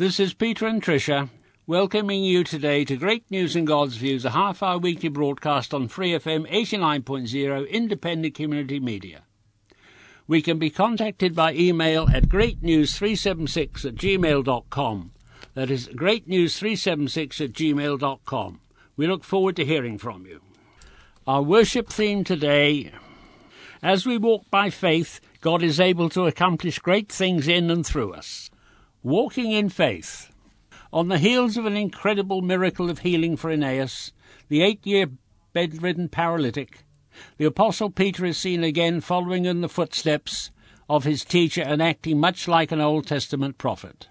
This is Peter and Tricia welcoming you today to Great News and God's Views, a half hour weekly broadcast on Free FM 89.0 independent community media. We can be contacted by email at greatnews376 at gmail.com. That is greatnews376 at gmail.com. We look forward to hearing from you. Our worship theme today As we walk by faith, God is able to accomplish great things in and through us. Walking in faith. On the heels of an incredible miracle of healing for Aeneas, the eight year bedridden paralytic, the Apostle Peter is seen again following in the footsteps of his teacher and acting much like an Old Testament prophet.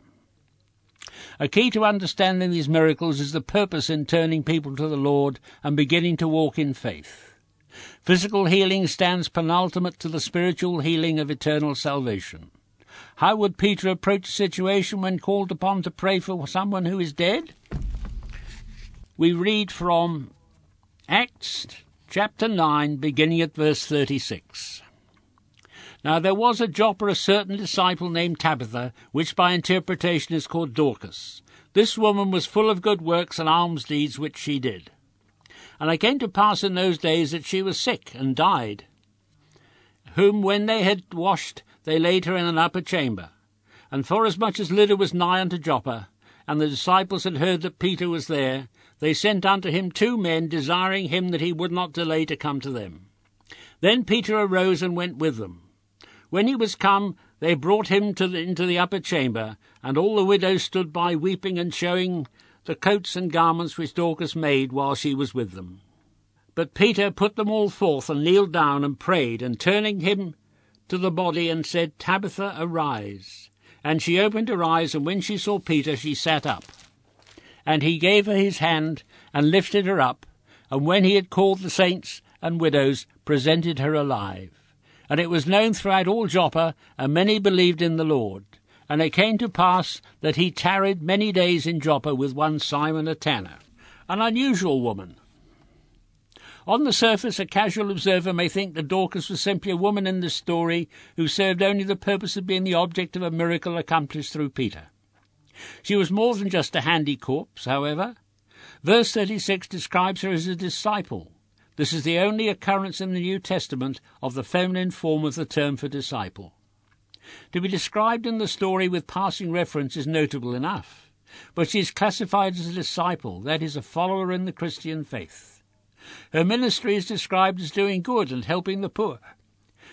A key to understanding these miracles is the purpose in turning people to the Lord and beginning to walk in faith. Physical healing stands penultimate to the spiritual healing of eternal salvation. How would Peter approach a situation when called upon to pray for someone who is dead? We read from Acts chapter 9, beginning at verse 36. Now there was at Joppa a certain disciple named Tabitha, which by interpretation is called Dorcas. This woman was full of good works and alms deeds which she did. And it came to pass in those days that she was sick and died, whom when they had washed, they laid her in an upper chamber. And forasmuch as Lydda was nigh unto Joppa, and the disciples had heard that Peter was there, they sent unto him two men, desiring him that he would not delay to come to them. Then Peter arose and went with them. When he was come, they brought him the, into the upper chamber, and all the widows stood by weeping and showing the coats and garments which Dorcas made while she was with them. But Peter put them all forth, and kneeled down and prayed, and turning him to the body, and said, Tabitha, arise. And she opened her eyes, and when she saw Peter, she sat up. And he gave her his hand, and lifted her up, and when he had called the saints and widows, presented her alive. And it was known throughout all Joppa, and many believed in the Lord. And it came to pass that he tarried many days in Joppa with one Simon a tanner, an unusual woman. On the surface, a casual observer may think that Dorcas was simply a woman in this story who served only the purpose of being the object of a miracle accomplished through Peter. She was more than just a handy corpse, however. Verse 36 describes her as a disciple. This is the only occurrence in the New Testament of the feminine form of the term for disciple. To be described in the story with passing reference is notable enough, but she is classified as a disciple, that is, a follower in the Christian faith. Her ministry is described as doing good and helping the poor.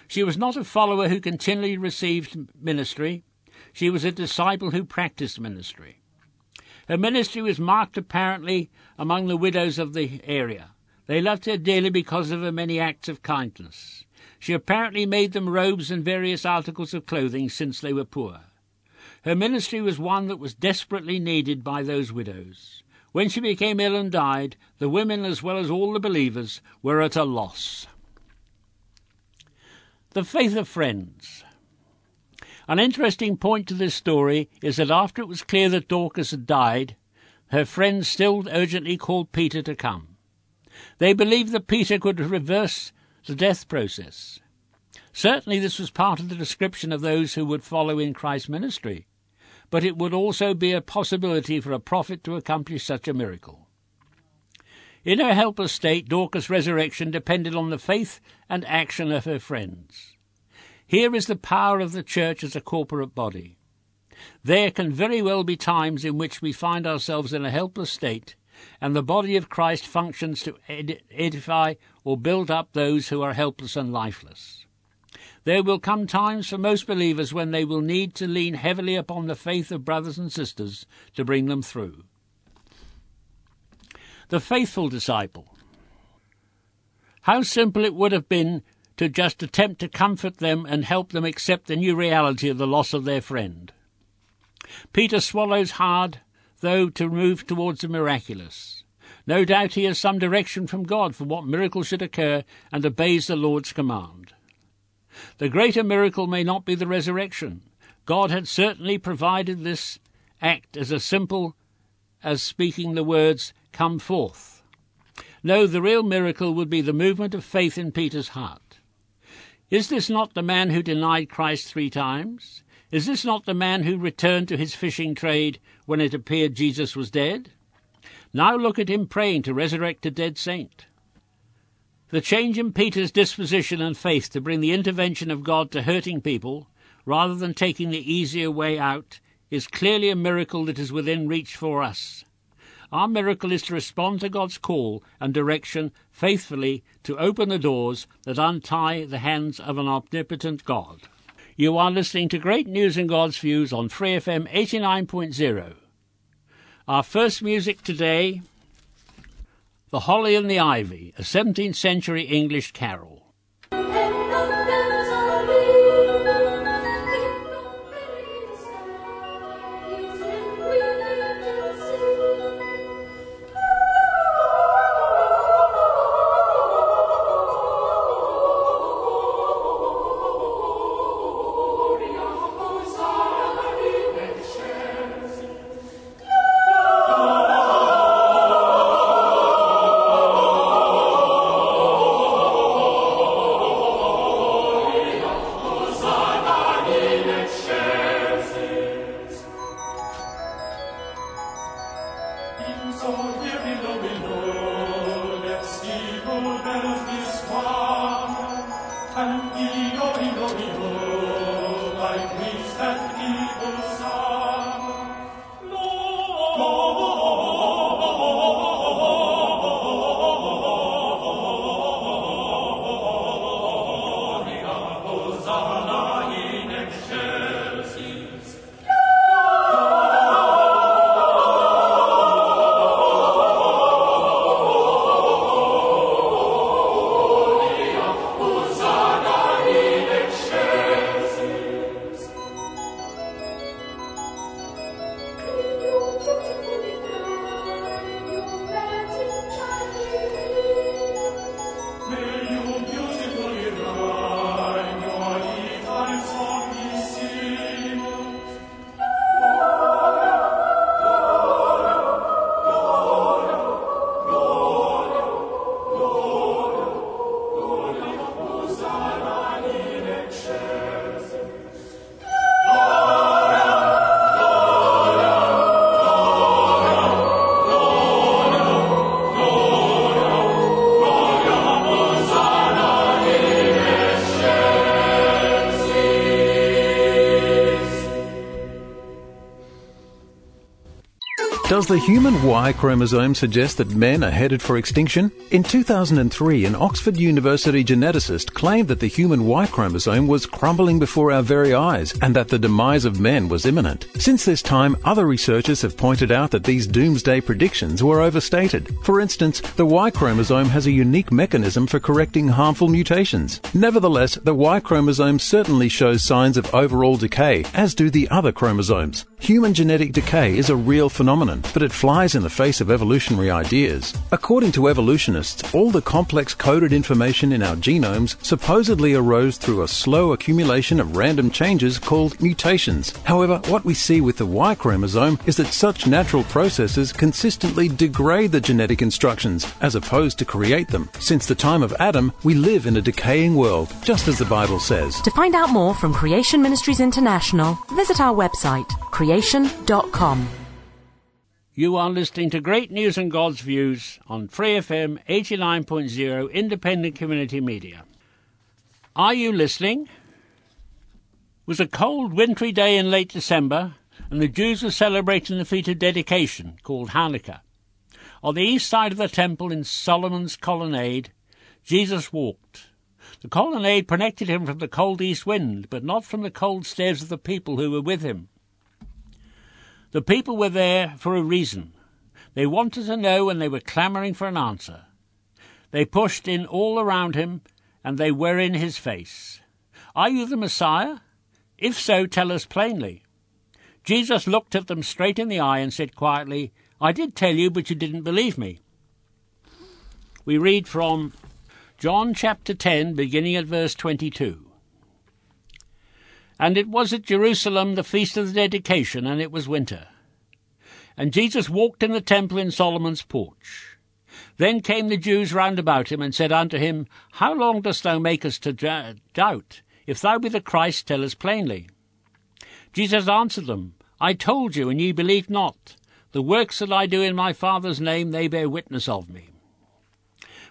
She was not a follower who continually received ministry. She was a disciple who practiced ministry. Her ministry was marked apparently among the widows of the area. They loved her dearly because of her many acts of kindness. She apparently made them robes and various articles of clothing since they were poor. Her ministry was one that was desperately needed by those widows. When she became ill and died, the women, as well as all the believers, were at a loss. The faith of friends. An interesting point to this story is that after it was clear that Dorcas had died, her friends still urgently called Peter to come. They believed that Peter could reverse the death process. Certainly, this was part of the description of those who would follow in Christ's ministry, but it would also be a possibility for a prophet to accomplish such a miracle. In her helpless state, Dorcas' resurrection depended on the faith and action of her friends. Here is the power of the church as a corporate body. There can very well be times in which we find ourselves in a helpless state, and the body of Christ functions to edify or build up those who are helpless and lifeless. There will come times for most believers when they will need to lean heavily upon the faith of brothers and sisters to bring them through. The faithful disciple. How simple it would have been to just attempt to comfort them and help them accept the new reality of the loss of their friend. Peter swallows hard, though, to move towards the miraculous. No doubt he has some direction from God for what miracle should occur and obeys the Lord's command. The greater miracle may not be the resurrection. God had certainly provided this act as simple as speaking the words, Come forth. No, the real miracle would be the movement of faith in Peter's heart. Is this not the man who denied Christ three times? Is this not the man who returned to his fishing trade when it appeared Jesus was dead? Now look at him praying to resurrect a dead saint. The change in Peter's disposition and faith to bring the intervention of God to hurting people, rather than taking the easier way out, is clearly a miracle that is within reach for us. Our miracle is to respond to God's call and direction faithfully to open the doors that untie the hands of an omnipotent God. You are listening to Great News and God's Views on Free FM 89.0. Our first music today The Holly and the Ivy, a 17th century English carol. and evil Does the human Y chromosome suggest that men are headed for extinction? In 2003, an Oxford University geneticist claimed that the human Y chromosome was crumbling before our very eyes and that the demise of men was imminent. Since this time, other researchers have pointed out that these doomsday predictions were overstated. For instance, the Y chromosome has a unique mechanism for correcting harmful mutations. Nevertheless, the Y chromosome certainly shows signs of overall decay, as do the other chromosomes. Human genetic decay is a real phenomenon, but it flies in the face of evolutionary ideas. According to evolutionists, all the complex coded information in our genomes supposedly arose through a slow accumulation of random changes called mutations. However, what we see with the Y chromosome is that such natural processes consistently degrade the genetic instructions as opposed to create them. Since the time of Adam, we live in a decaying world, just as the Bible says. To find out more from Creation Ministries International, visit our website, creation.com. You are listening to Great News and God's Views on Free FM 89.0 Independent Community Media. Are you listening? It was a cold, wintry day in late December, and the Jews were celebrating the feast of dedication called Hanukkah. On the east side of the temple in Solomon's colonnade, Jesus walked. The colonnade protected him from the cold east wind, but not from the cold stares of the people who were with him. The people were there for a reason. They wanted to know and they were clamouring for an answer. They pushed in all around him, and they were in his face. Are you the Messiah? If so, tell us plainly. Jesus looked at them straight in the eye and said quietly, I did tell you, but you didn't believe me. We read from John chapter 10, beginning at verse 22. And it was at Jerusalem the feast of the dedication, and it was winter. And Jesus walked in the temple in Solomon's porch. Then came the Jews round about him, and said unto him, How long dost thou make us to doubt? If thou be the Christ, tell us plainly. Jesus answered them, I told you, and ye believed not. The works that I do in my Father's name, they bear witness of me.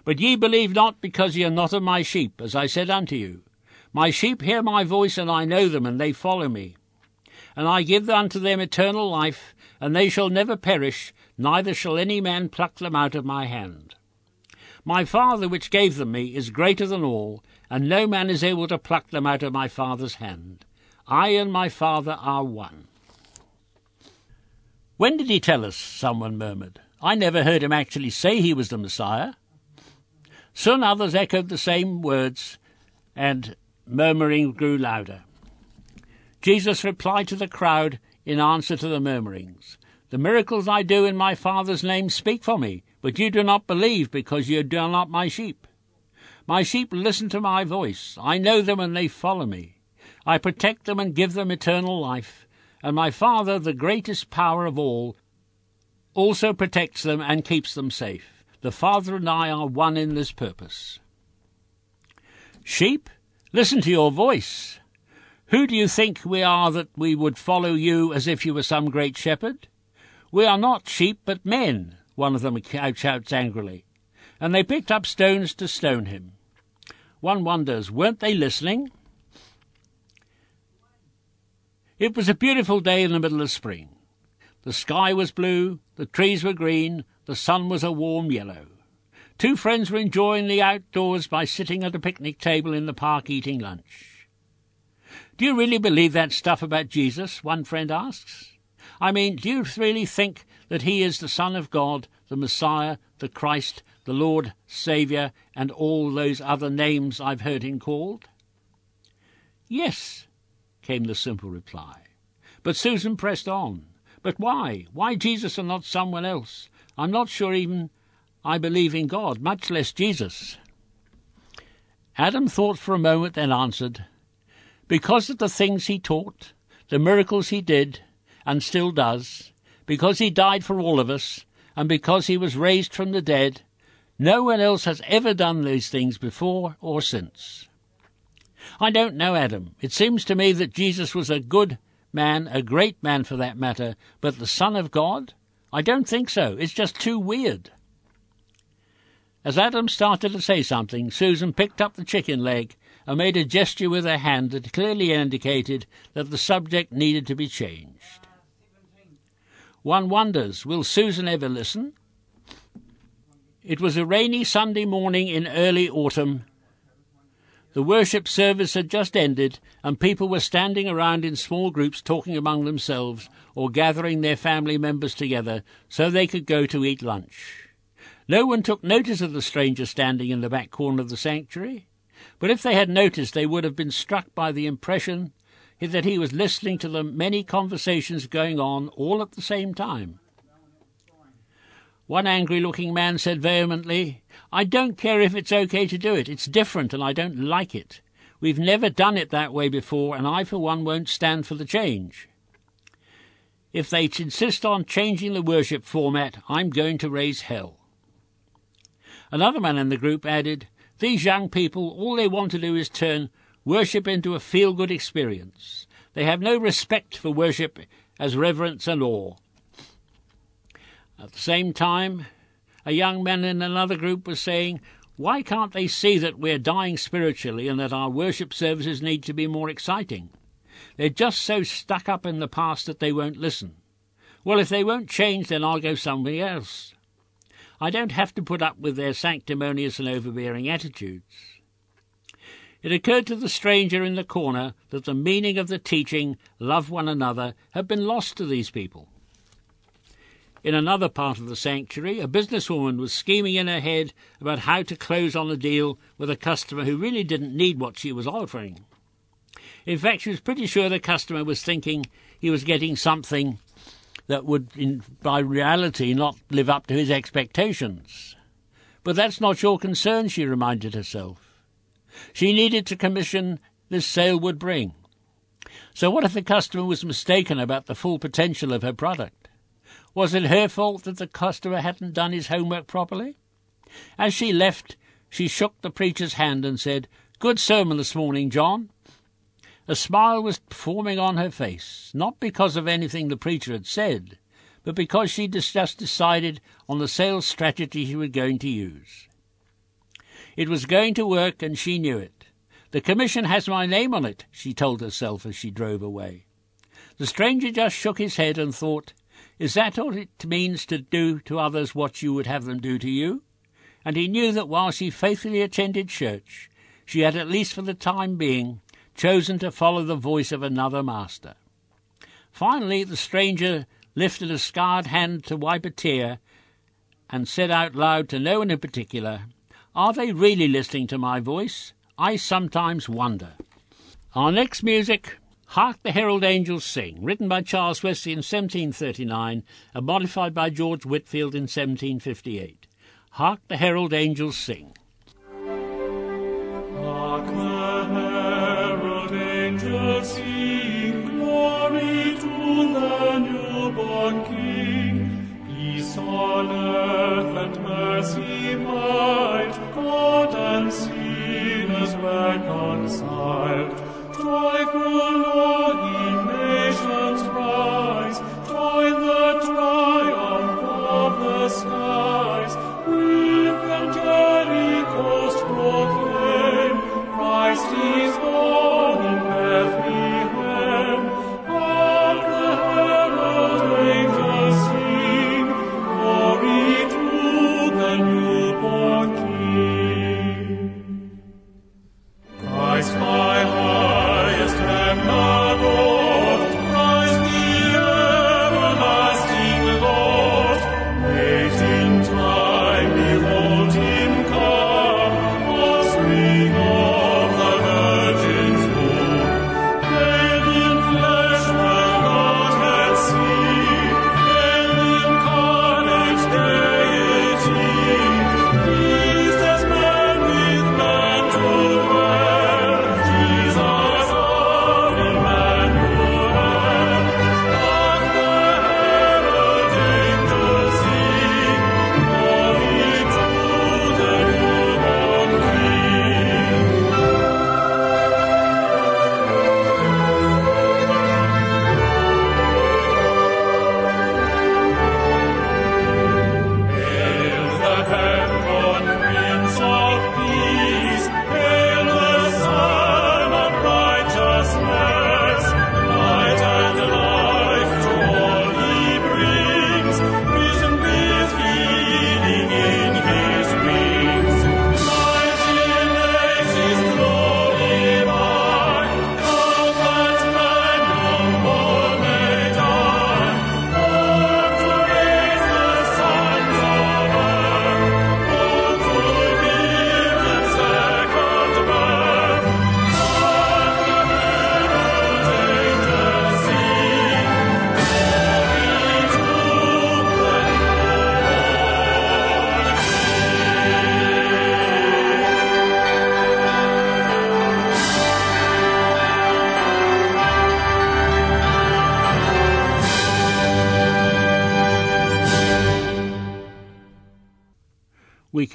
But ye believe not, because ye are not of my sheep, as I said unto you. My sheep hear my voice, and I know them, and they follow me. And I give unto them eternal life, and they shall never perish, neither shall any man pluck them out of my hand. My Father which gave them me is greater than all, and no man is able to pluck them out of my Father's hand. I and my Father are one. When did he tell us? someone murmured. I never heard him actually say he was the Messiah. Soon others echoed the same words, and murmuring grew louder. Jesus replied to the crowd in answer to the murmurings. The miracles I do in my Father's name speak for me, but you do not believe because you are not my sheep. My sheep listen to my voice. I know them and they follow me. I protect them and give them eternal life. And my Father, the greatest power of all, also protects them and keeps them safe. The Father and I are one in this purpose. Sheep, listen to your voice. Who do you think we are that we would follow you as if you were some great shepherd? We are not sheep, but men, one of them shouts angrily. And they picked up stones to stone him. One wonders, weren't they listening? It was a beautiful day in the middle of spring. The sky was blue, the trees were green, the sun was a warm yellow. Two friends were enjoying the outdoors by sitting at a picnic table in the park eating lunch. Do you really believe that stuff about Jesus? One friend asks. I mean, do you really think that he is the Son of God, the Messiah, the Christ, the Lord, Saviour, and all those other names I've heard him called? Yes, came the simple reply. But Susan pressed on. But why? Why Jesus and not someone else? I'm not sure even I believe in God, much less Jesus. Adam thought for a moment, then answered, because of the things he taught, the miracles he did and still does, because he died for all of us, and because he was raised from the dead, no one else has ever done these things before or since. I don't know, Adam. It seems to me that Jesus was a good man, a great man for that matter, but the Son of God? I don't think so. It's just too weird. As Adam started to say something, Susan picked up the chicken leg and made a gesture with her hand that clearly indicated that the subject needed to be changed. One wonders, will Susan ever listen? It was a rainy Sunday morning in early autumn. The worship service had just ended, and people were standing around in small groups talking among themselves or gathering their family members together so they could go to eat lunch. No one took notice of the stranger standing in the back corner of the sanctuary. But if they had noticed, they would have been struck by the impression that he was listening to the many conversations going on all at the same time. One angry looking man said vehemently, I don't care if it's okay to do it. It's different and I don't like it. We've never done it that way before, and I, for one, won't stand for the change. If they insist on changing the worship format, I'm going to raise hell. Another man in the group added, these young people, all they want to do is turn worship into a feel good experience. They have no respect for worship as reverence and awe. At the same time, a young man in another group was saying, Why can't they see that we're dying spiritually and that our worship services need to be more exciting? They're just so stuck up in the past that they won't listen. Well, if they won't change, then I'll go somewhere else. I don't have to put up with their sanctimonious and overbearing attitudes. It occurred to the stranger in the corner that the meaning of the teaching, love one another, had been lost to these people. In another part of the sanctuary, a businesswoman was scheming in her head about how to close on a deal with a customer who really didn't need what she was offering. In fact, she was pretty sure the customer was thinking he was getting something that would, in, by reality, not live up to his expectations. But that's not your concern, she reminded herself. She needed to commission this sale would bring. So what if the customer was mistaken about the full potential of her product? Was it her fault that the customer hadn't done his homework properly? As she left, she shook the preacher's hand and said, Good sermon this morning, John. A smile was forming on her face, not because of anything the preacher had said, but because she just decided on the sales strategy she was going to use. It was going to work, and she knew it. The commission has my name on it, she told herself as she drove away. The stranger just shook his head and thought, is that what it means to do to others what you would have them do to you? And he knew that while she faithfully attended church, she had, at least for the time being, chosen to follow the voice of another master. Finally, the stranger lifted a scarred hand to wipe a tear and said out loud to no one in particular, Are they really listening to my voice? I sometimes wonder. Our next music Hark the Herald Angels Sing, written by Charles Wesley in 1739 and modified by George Whitefield in 1758. Hark the Herald Angels Sing. Mercy mild, God and sinners. Joyful longing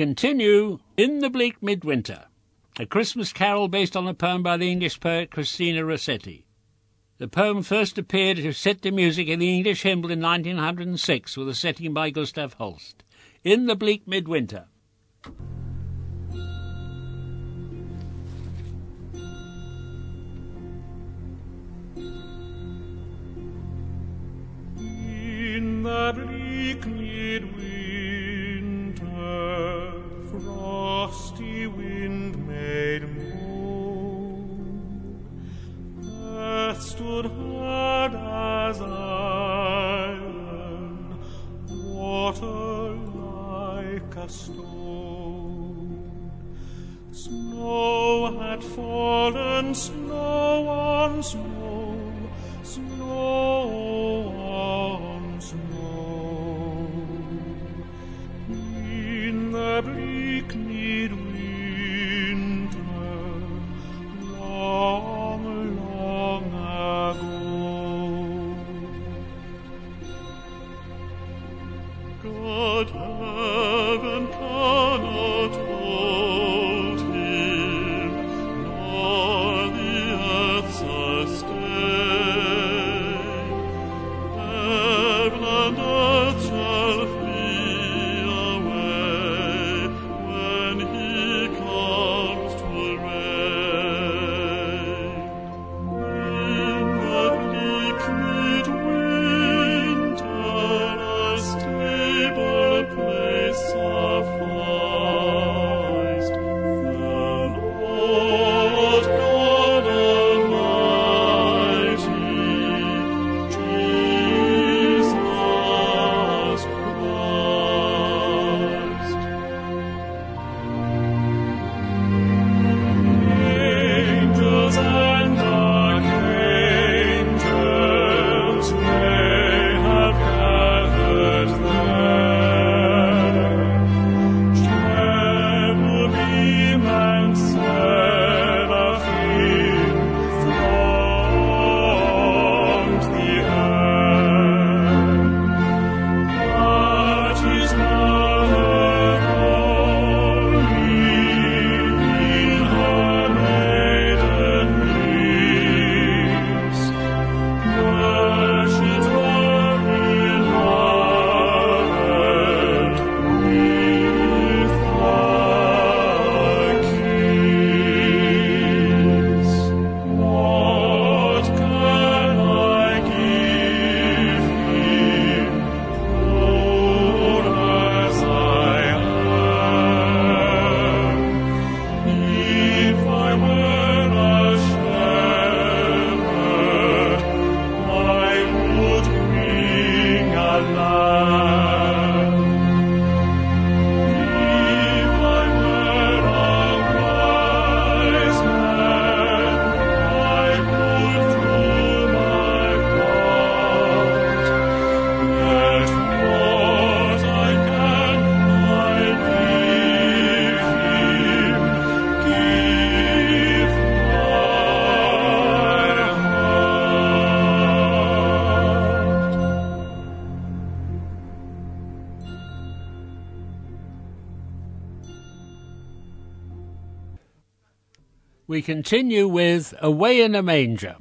continue in the bleak midwinter, a Christmas carol based on a poem by the English poet Christina Rossetti. The poem first appeared to set to music in the English hymnal in 1906 with a setting by Gustav Holst. In the bleak midwinter. In the bleak midwinter, gusty wind made moan. Earth stood hard as iron, water like a stone. Snow had fallen, snow on snow. We continue with Away in a Manger.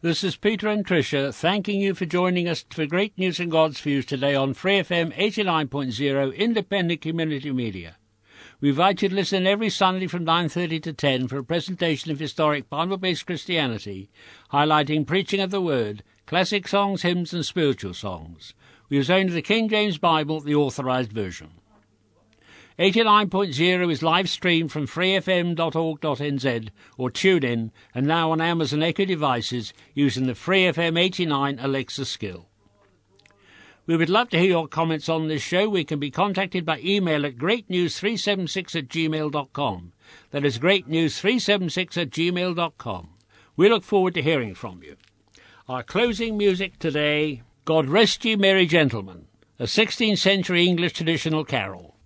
This is Peter and Tricia thanking you for joining us for Great News and God's Views today on Free FM 89.0 Independent Community Media. We invite you to listen every Sunday from 9.30 to 10 for a presentation of historic Bible-based Christianity, highlighting preaching of the Word, classic songs, hymns and spiritual songs. We use only the King James Bible, the authorized version. 89.0 is live streamed from freefm.org.nz or tune in and now on Amazon Echo devices using the FreeFM 89 Alexa skill. We would love to hear your comments on this show. We can be contacted by email at greatnews376 at gmail.com. That is greatnews376 at gmail.com. We look forward to hearing from you. Our closing music today, God Rest Ye Merry Gentlemen, a 16th century English traditional carol.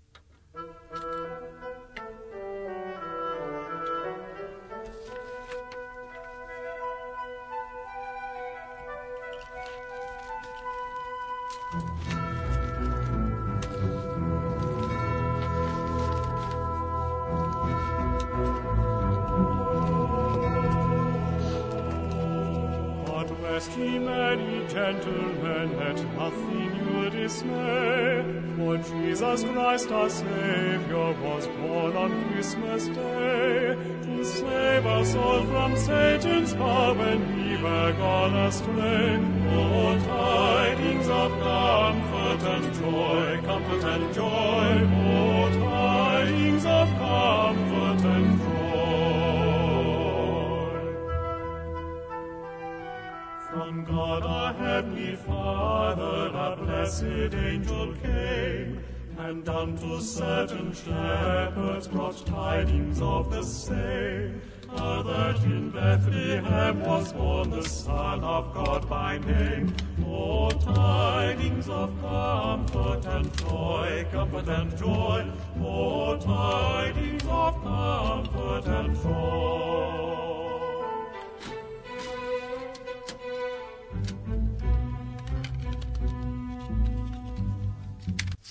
Blessed angel came, and unto certain shepherds brought tidings of the same. How that in Bethlehem was born the Son of God by name. Oh, tidings of comfort and joy, comfort and joy. Oh, tidings of comfort and joy.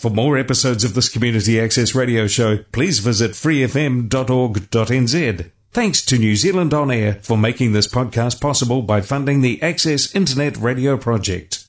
For more episodes of this Community Access Radio Show, please visit freefm.org.nz. Thanks to New Zealand On Air for making this podcast possible by funding the Access Internet Radio Project.